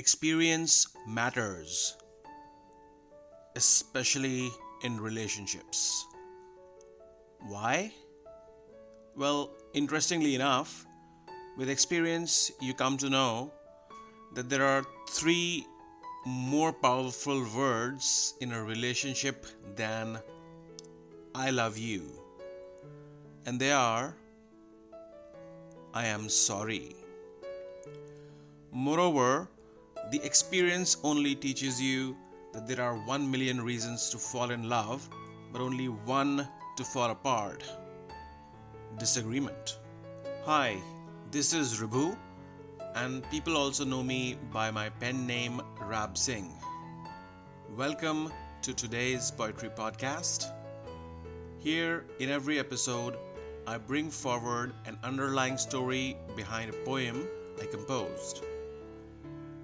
Experience matters, especially in relationships. Why? Well, interestingly enough, with experience, you come to know that there are three more powerful words in a relationship than I love you. And they are I am sorry. Moreover, the experience only teaches you that there are 1 million reasons to fall in love, but only one to fall apart. Disagreement. Hi, this is Ribhu, and people also know me by my pen name Rab Singh. Welcome to today's Poetry Podcast. Here, in every episode, I bring forward an underlying story behind a poem I composed.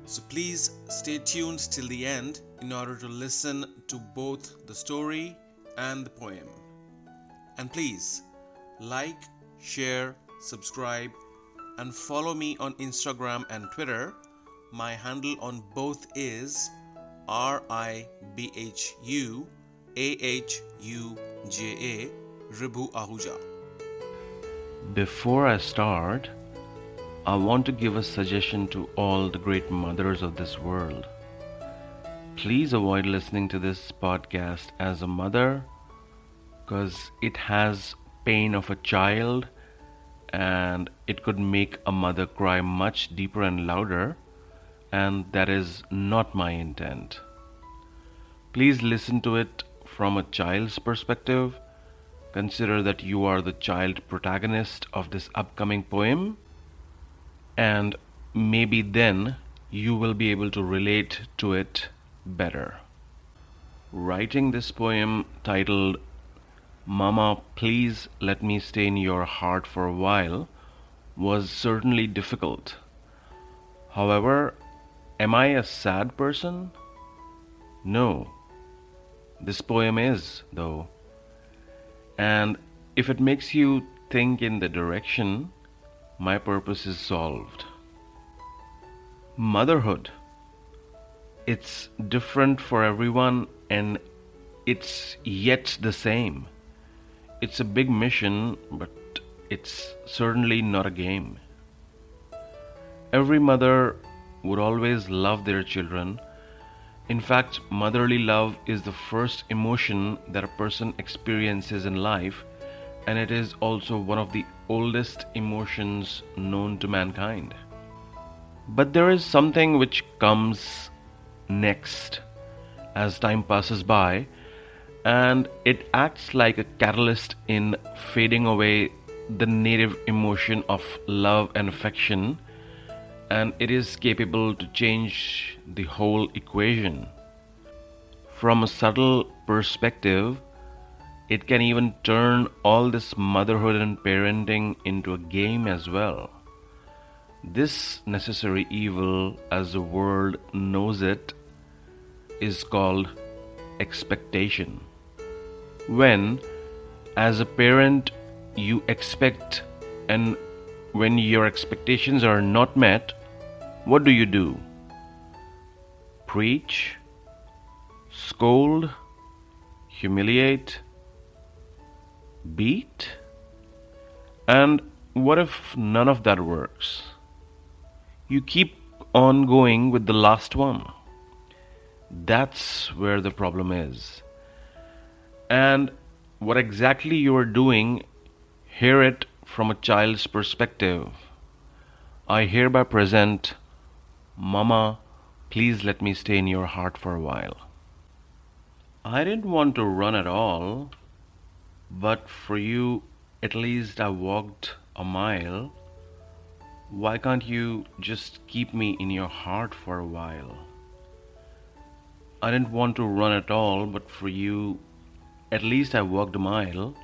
So please stay tuned till the end in order to listen to both the story and the poem. And please like, share, subscribe, and follow me on Instagram and Twitter. My handle on both is R I B H U A H U J A Ribhu Ahuja. Before I start, I want to give a suggestion to all the great mothers of this world. Please avoid listening to this podcast as a mother because it has pain of a child and it could make a mother cry much deeper and louder and that is not my intent. Please listen to it from a child's perspective. Consider that you are the child protagonist of this upcoming poem and maybe then you will be able to relate to it better. Writing this poem titled Mama, Please Let Me Stay in Your Heart for a While was certainly difficult. However, am I a sad person? No. This poem is, though. And if it makes you think in the direction my purpose is solved. Motherhood. It's different for everyone and it's yet the same. It's a big mission, but it's certainly not a game. Every mother would always love their children. In fact, motherly love is the first emotion that a person experiences in life and it is also one of the oldest emotions known to mankind. But there is something which comes next as time passes by, and it acts like a catalyst in fading away the native emotion of love and affection, and it is capable to change the whole equation. From a subtle perspective, it can even turn all this motherhood and parenting into a game as well. This necessary evil, as the world knows it, is called expectation. When, as a parent, you expect, and when your expectations are not met, what do you do? Preach, scold, humiliate, beat? And what if none of that works? You keep on going with the last one. That's where the problem is. And what exactly you are doing, hear it from a child's perspective. I hereby present, Mama, please let me stay in your heart for a while. I didn't want to run at all. But for you, at least I walked a mile. Why can't you just keep me in your heart for a while? I didn't want to run at all, but for you, at least I walked a mile.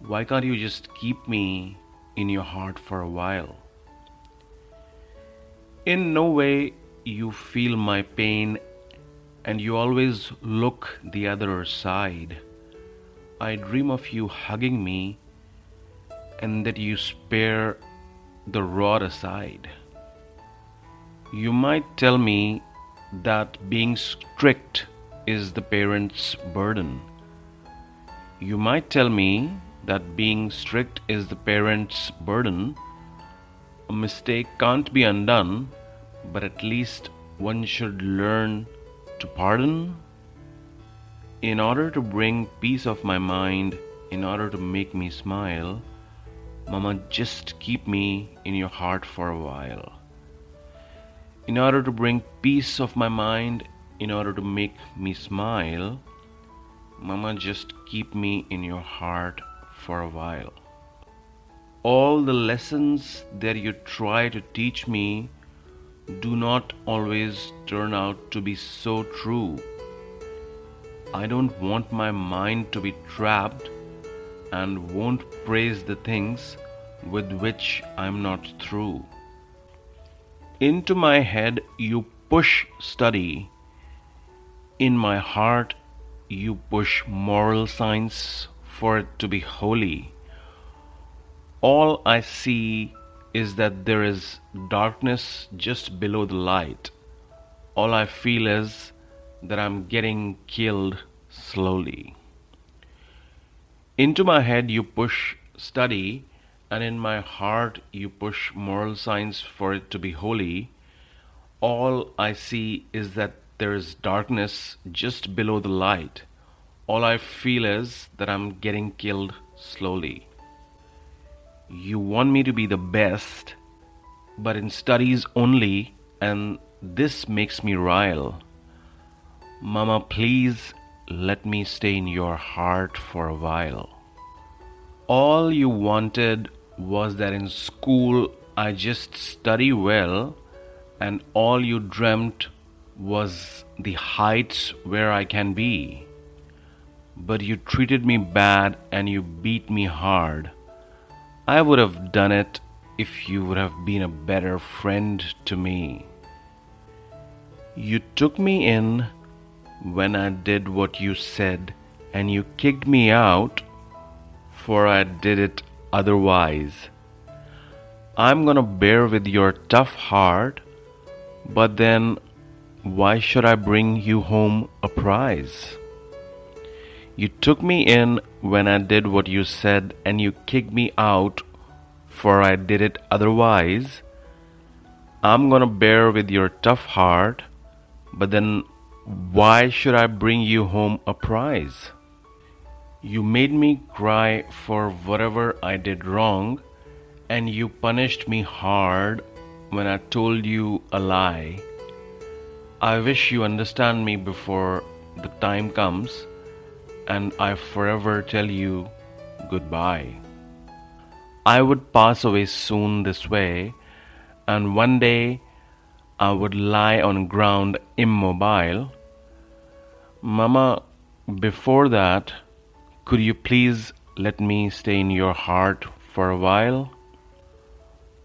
Why can't you just keep me in your heart for a while? In no way you feel my pain, and you always look the other side. I dream of you hugging me and that you spare the rod aside. You might tell me that being strict is the parent's burden. You might tell me that being strict is the parent's burden. A mistake can't be undone, but at least one should learn to pardon. In order to bring peace of my mind, in order to make me smile, Mama, just keep me in your heart for a while in order to bring peace of my mind, in order to make me smile, Mama, just keep me in your heart for a while. All the lessons that you try to teach me do not always turn out to be so true. I don't want my mind to be trapped and won't praise the things with which I'm not through. Into my head you push study. In my heart you push moral science for it to be holy. All I see is that there is darkness just below the light. All I feel is that I'm getting killed slowly. Into my head you push study and in my heart you push moral science for it to be holy, all I see is that there is darkness just below the light. All I feel is that I'm getting killed slowly. You want me to be the best, but in studies only, and this makes me rile. Mama, please let me stay in your heart for a while. All you wanted was that in school I just study well, and all you dreamt was the heights where I can be. But you treated me bad and you beat me hard. I would have done it if you would have been a better friend to me. You took me in when I did what you said, and you kicked me out for I did it otherwise. I'm gonna bear with your tough heart, but then why should I bring you home a prize? You took me in when I did what you said, and you kicked me out for I did it otherwise. I'm gonna bear with your tough heart, but then why should I bring you home a prize? You made me cry for whatever I did wrong, and you punished me hard when I told you a lie. I wish you understand me before the time comes and I forever tell you goodbye. I would pass away soon this way, and one day I would lie on ground immobile. Mama, before that, could you please let me stay in your heart for a while?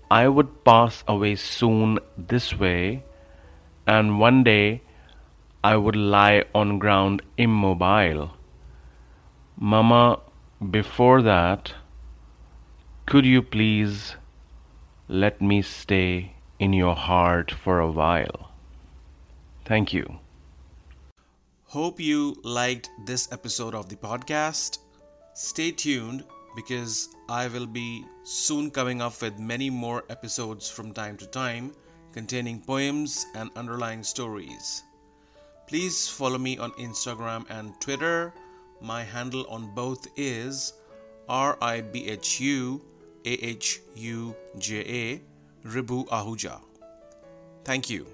I would pass away soon this way, and one day I would lie on ground immobile. Mama, before that, could you please let me stay in your heart for a while? Thank you. Hope you liked this episode of the podcast. Stay tuned because I will be soon coming up with many more episodes from time to time containing poems and underlying stories. Please follow me on Instagram and Twitter. My handle on both is R I B H U A H U J A Ribhu Ahuja. Thank you.